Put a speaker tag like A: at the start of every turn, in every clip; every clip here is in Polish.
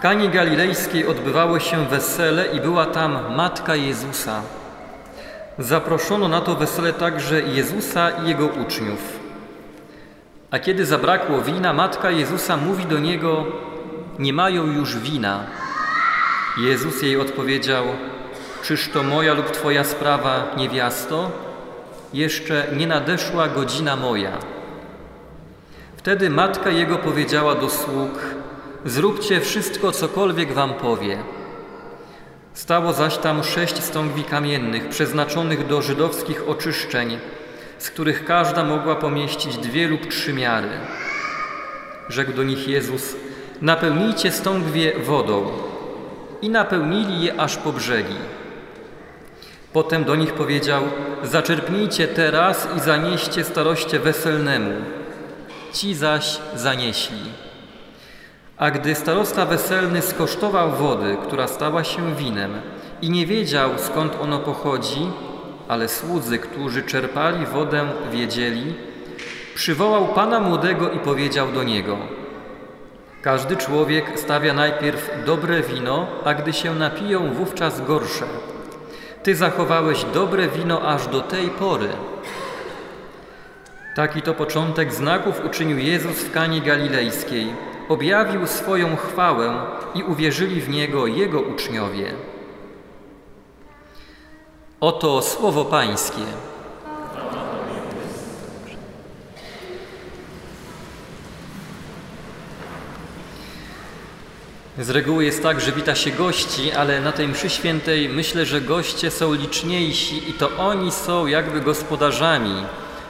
A: Kanie Galilejskiej odbywało się wesele i była tam matka Jezusa. Zaproszono na to wesele także Jezusa i jego uczniów. A kiedy zabrakło wina, matka Jezusa mówi do niego: Nie mają już wina. Jezus jej odpowiedział: Czyż to moja lub Twoja sprawa, niewiasto? Jeszcze nie nadeszła godzina moja. Wtedy matka jego powiedziała do sług: Zróbcie wszystko, cokolwiek wam powie. Stało zaś tam sześć stągwi kamiennych, przeznaczonych do żydowskich oczyszczeń, z których każda mogła pomieścić dwie lub trzy miary. Rzekł do nich Jezus: Napełnijcie stągwie wodą. I napełnili je aż po brzegi. Potem do nich powiedział: Zaczerpnijcie teraz i zanieście staroście weselnemu. Ci zaś zanieśli. A gdy starosta weselny skosztował wody, która stała się winem, i nie wiedział skąd ono pochodzi, ale słudzy, którzy czerpali wodę, wiedzieli, przywołał pana młodego i powiedział do niego: Każdy człowiek stawia najpierw dobre wino, a gdy się napiją, wówczas gorsze. Ty zachowałeś dobre wino aż do tej pory. Taki to początek znaków uczynił Jezus w Kanie Galilejskiej. Objawił swoją chwałę i uwierzyli w Niego Jego uczniowie. Oto słowo Pańskie. Z reguły jest tak, że wita się gości, ale na tej mszy świętej myślę, że goście są liczniejsi i to oni są jakby gospodarzami.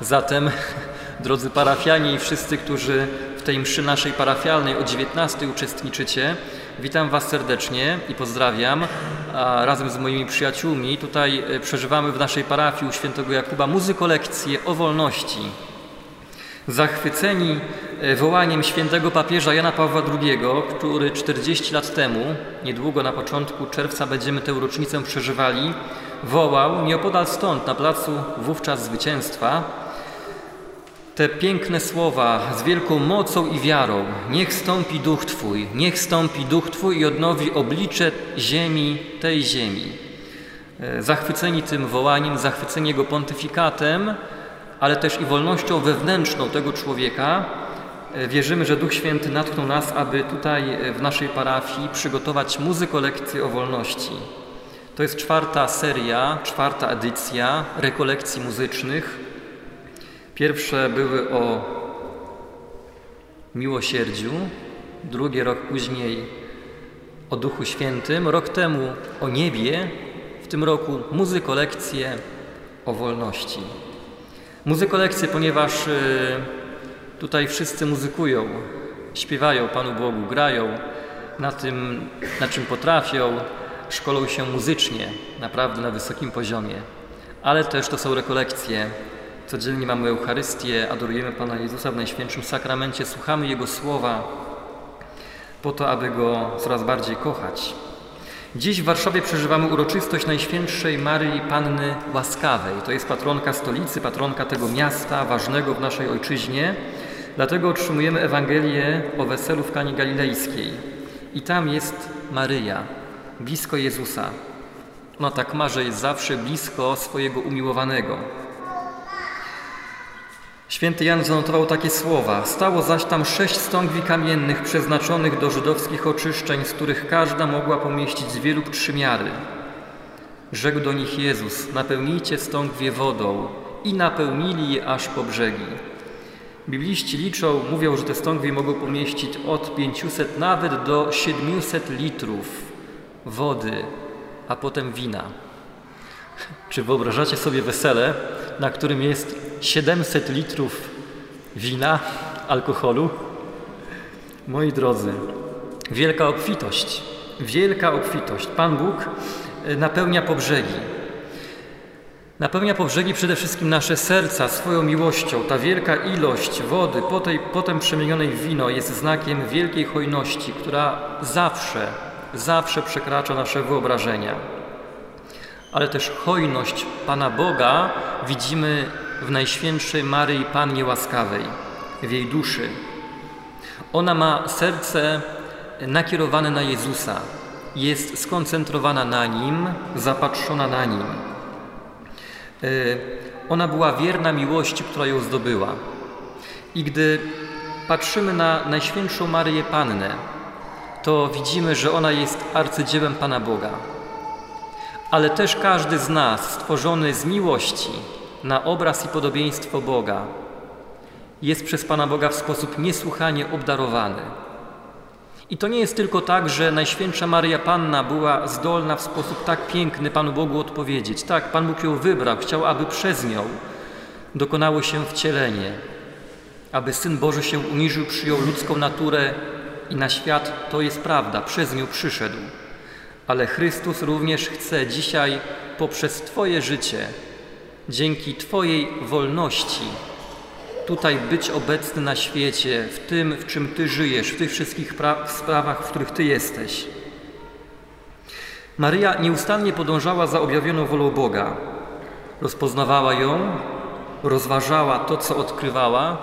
A: Zatem, drodzy parafianie i wszyscy, którzy tej mszy naszej parafialnej o 19 uczestniczycie, witam Was serdecznie i pozdrawiam. A razem z moimi przyjaciółmi tutaj e, przeżywamy w naszej parafii u świętego Jakuba muzykolekcję o wolności. Zachwyceni e, wołaniem świętego papieża Jana Pawła II, który 40 lat temu, niedługo na początku czerwca będziemy tę rocznicę przeżywali, wołał nieopodal stąd, na placu wówczas zwycięstwa, te piękne słowa z wielką mocą i wiarą: Niech stąpi duch Twój, niech stąpi duch Twój i odnowi oblicze ziemi, tej ziemi. E, zachwyceni tym wołaniem, zachwyceni jego pontyfikatem, ale też i wolnością wewnętrzną tego człowieka, e, wierzymy, że Duch Święty natknął nas, aby tutaj e, w naszej parafii przygotować muzykolekcję o wolności. To jest czwarta seria, czwarta edycja rekolekcji muzycznych. Pierwsze były o miłosierdziu, drugie rok później o Duchu Świętym, rok temu o niebie, w tym roku muzykolekcję o wolności. Muzykolekcję, ponieważ y, tutaj wszyscy muzykują, śpiewają Panu Bogu, grają na tym, na czym potrafią, szkolą się muzycznie, naprawdę na wysokim poziomie. Ale też to są rekolekcje. Codziennie mamy Eucharystię, adorujemy Pana Jezusa w Najświętszym Sakramencie, słuchamy Jego słowa po to, aby Go coraz bardziej kochać. Dziś w Warszawie przeżywamy uroczystość Najświętszej Maryi Panny Łaskawej. To jest patronka stolicy, patronka tego miasta ważnego w naszej ojczyźnie. Dlatego otrzymujemy Ewangelię o weselu w Kani Galilejskiej. I tam jest Maryja, blisko Jezusa. Ona tak ma, jest zawsze blisko swojego umiłowanego. Święty Jan zanotował takie słowa: Stało zaś tam sześć stągwi kamiennych przeznaczonych do żydowskich oczyszczeń, z których każda mogła pomieścić dwie lub trzy miary. Rzekł do nich Jezus: Napełnijcie stągwie wodą, i napełnili je aż po brzegi. Bibliści liczą, mówią, że te stągwie mogą pomieścić od 500 nawet do 700 litrów wody, a potem wina. Czy wyobrażacie sobie wesele, na którym jest 700 litrów wina, alkoholu? Moi drodzy, wielka obfitość, wielka obfitość. Pan Bóg e, napełnia po brzegi. Napełnia po brzegi przede wszystkim nasze serca swoją miłością. Ta wielka ilość wody, potem, potem przemienionej w wino, jest znakiem wielkiej hojności, która zawsze, zawsze przekracza nasze wyobrażenia ale też hojność Pana Boga widzimy w Najświętszej Maryi Pannie Łaskawej, w jej duszy. Ona ma serce nakierowane na Jezusa, jest skoncentrowana na Nim, zapatrzona na Nim. E, ona była wierna miłości, która ją zdobyła. I gdy patrzymy na Najświętszą Maryję Pannę, to widzimy, że ona jest arcydziełem Pana Boga. Ale też każdy z nas, stworzony z miłości na obraz i podobieństwo Boga, jest przez Pana Boga w sposób niesłychanie obdarowany. I to nie jest tylko tak, że Najświętsza Maryja Panna była zdolna w sposób tak piękny Panu Bogu odpowiedzieć. Tak, Pan Bóg ją wybrał, chciał, aby przez nią dokonało się wcielenie, aby Syn Boży się uniżył, przyjął ludzką naturę i na świat, to jest prawda, przez nią przyszedł. Ale Chrystus również chce dzisiaj poprzez Twoje życie, dzięki Twojej wolności, tutaj być obecny na świecie, w tym, w czym Ty żyjesz, w tych wszystkich sprawach, w których Ty jesteś. Maryja nieustannie podążała za objawioną wolą Boga. Rozpoznawała ją, rozważała to, co odkrywała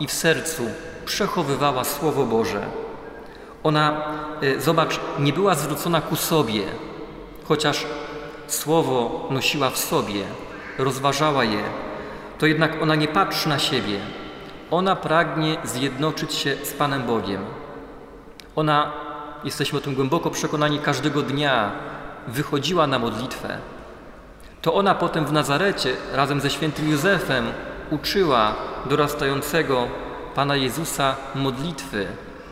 A: i w sercu przechowywała Słowo Boże. Ona, e, zobacz, nie była zwrócona ku sobie, chociaż Słowo nosiła w sobie, rozważała je, to jednak ona nie patrzy na siebie. Ona pragnie zjednoczyć się z Panem Bogiem. Ona, jesteśmy o tym głęboko przekonani, każdego dnia wychodziła na modlitwę. To ona potem w Nazarecie razem ze świętym Józefem uczyła dorastającego Pana Jezusa modlitwy.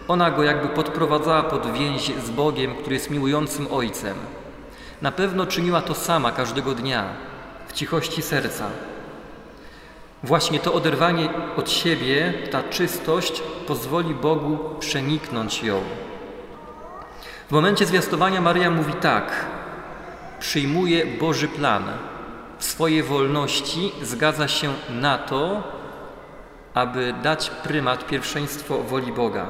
A: Ona go jakby podprowadzała pod więź z Bogiem, który jest miłującym Ojcem. Na pewno czyniła to sama każdego dnia, w cichości serca. Właśnie to oderwanie od siebie, ta czystość pozwoli Bogu przeniknąć ją. W momencie zwiastowania Maryja mówi tak: przyjmuje Boży plan. W swojej wolności zgadza się na to, aby dać prymat, pierwszeństwo woli Boga.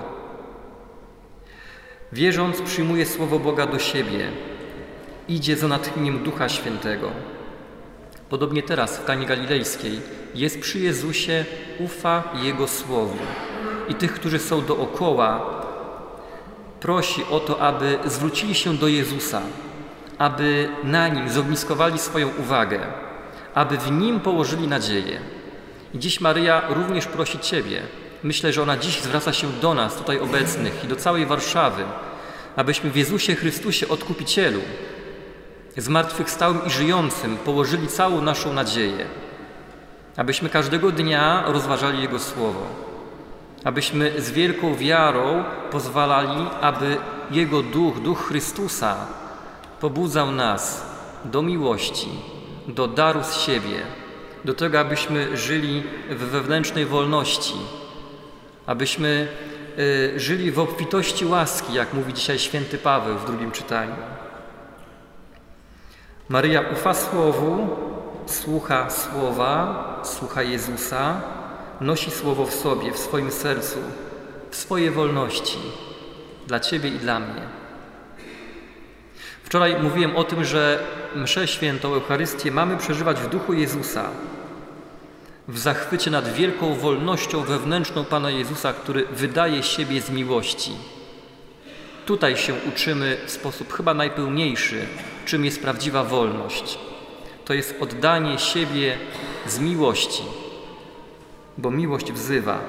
A: Wierząc, przyjmuje słowo Boga do siebie, idzie za natchnieniem Ducha Świętego. Podobnie teraz w Kanie Galilejskiej jest przy Jezusie, ufa Jego Słowu. I tych, którzy są dookoła, prosi o to, aby zwrócili się do Jezusa, aby na Nim zogniskowali swoją uwagę, aby w Nim położyli nadzieję. I dziś Maryja również prosi Ciebie. Myślę, że ona dziś zwraca się do nas, tutaj obecnych i do całej Warszawy, abyśmy w Jezusie Chrystusie, Odkupicielu, zmartwychwstałym i żyjącym położyli całą naszą nadzieję, abyśmy każdego dnia rozważali Jego Słowo, abyśmy z wielką wiarą pozwalali, aby Jego Duch, Duch Chrystusa, pobudzał nas do miłości, do daru z siebie, do tego, abyśmy żyli w wewnętrznej wolności, abyśmy y, żyli w obfitości łaski, jak mówi dzisiaj święty Paweł w drugim czytaniu. Maryja ufa Słowu, słucha Słowa, słucha Jezusa, nosi Słowo w sobie, w swoim sercu, w swojej wolności, dla Ciebie i dla mnie. Wczoraj mówiłem o tym, że mszę świętą, Eucharystię mamy przeżywać w duchu Jezusa, w zachwycie nad wielką wolnością wewnętrzną Pana Jezusa, który wydaje siebie z miłości. Tutaj się uczymy w sposób chyba najpełniejszy, czym jest prawdziwa wolność. To jest oddanie siebie z miłości, bo miłość wzywa.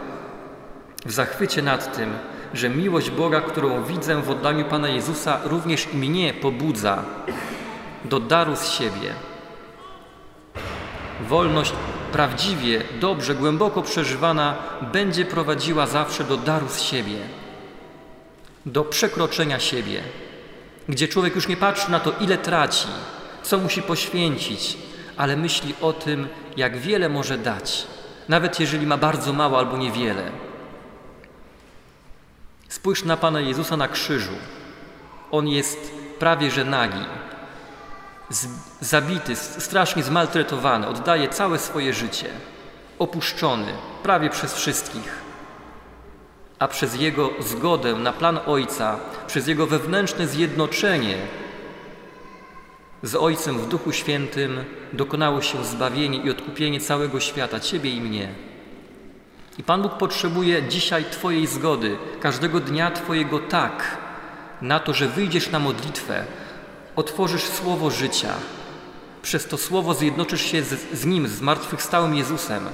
A: W zachwycie nad tym, że miłość Boga, którą widzę w oddaniu Pana Jezusa, również i mnie pobudza do daru z siebie. Wolność prawdziwie, dobrze, głęboko przeżywana będzie prowadziła zawsze do daru z siebie, do przekroczenia siebie, gdzie człowiek już nie patrzy na to, ile traci, co musi poświęcić, ale myśli o tym, jak wiele może dać, nawet jeżeli ma bardzo mało albo niewiele. Spójrz na Pana Jezusa na krzyżu. On jest prawie że nagi, zabity, strasznie zmaltretowany, oddaje całe swoje życie, opuszczony prawie przez wszystkich a przez Jego zgodę na plan Ojca, przez Jego wewnętrzne zjednoczenie z Ojcem w Duchu Świętym dokonało się zbawienie i odkupienie całego świata, Ciebie i mnie. I Pan Bóg potrzebuje dzisiaj Twojej zgody, każdego dnia Twojego tak, na to, że wyjdziesz na modlitwę, otworzysz słowo życia. Przez to słowo zjednoczysz się z, z Nim, z zmartwychwstałym Jezusem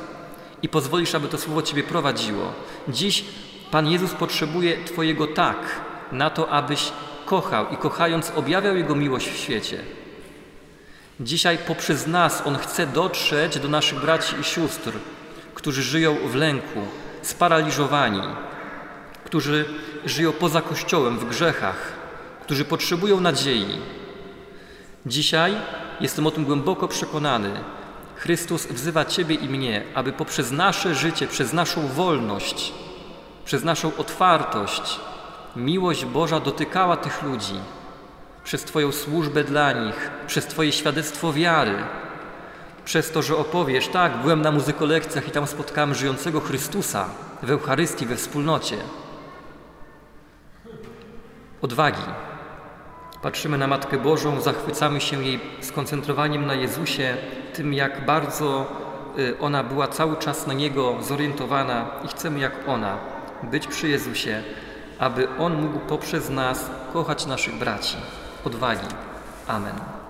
A: i pozwolisz, aby to słowo Ciebie prowadziło. Dziś Pan Jezus potrzebuje Twojego tak na to, abyś kochał i kochając objawiał Jego miłość w świecie. Dzisiaj poprzez nas On chce dotrzeć do naszych braci i sióstr, którzy żyją w lęku, sparaliżowani, którzy żyją poza Kościołem, w grzechach, którzy potrzebują nadziei. Dzisiaj jestem o tym głęboko przekonany. Chrystus wzywa Ciebie i mnie, aby poprzez nasze życie, przez naszą wolność, przez naszą otwartość, miłość Boża dotykała tych ludzi, przez Twoją służbę dla nich, przez Twoje świadectwo wiary, przez to, że opowiesz, tak, byłem na muzykolekcjach i tam spotkałem żyjącego Chrystusa w Eucharystii, we wspólnocie. Odwagi. Patrzymy na Matkę Bożą, zachwycamy się jej skoncentrowaniem na Jezusie, tym jak bardzo y, ona była cały czas na Niego zorientowana i chcemy jak ona być przy Jezusie, aby On mógł poprzez nas kochać naszych braci. Odwagi. Amen.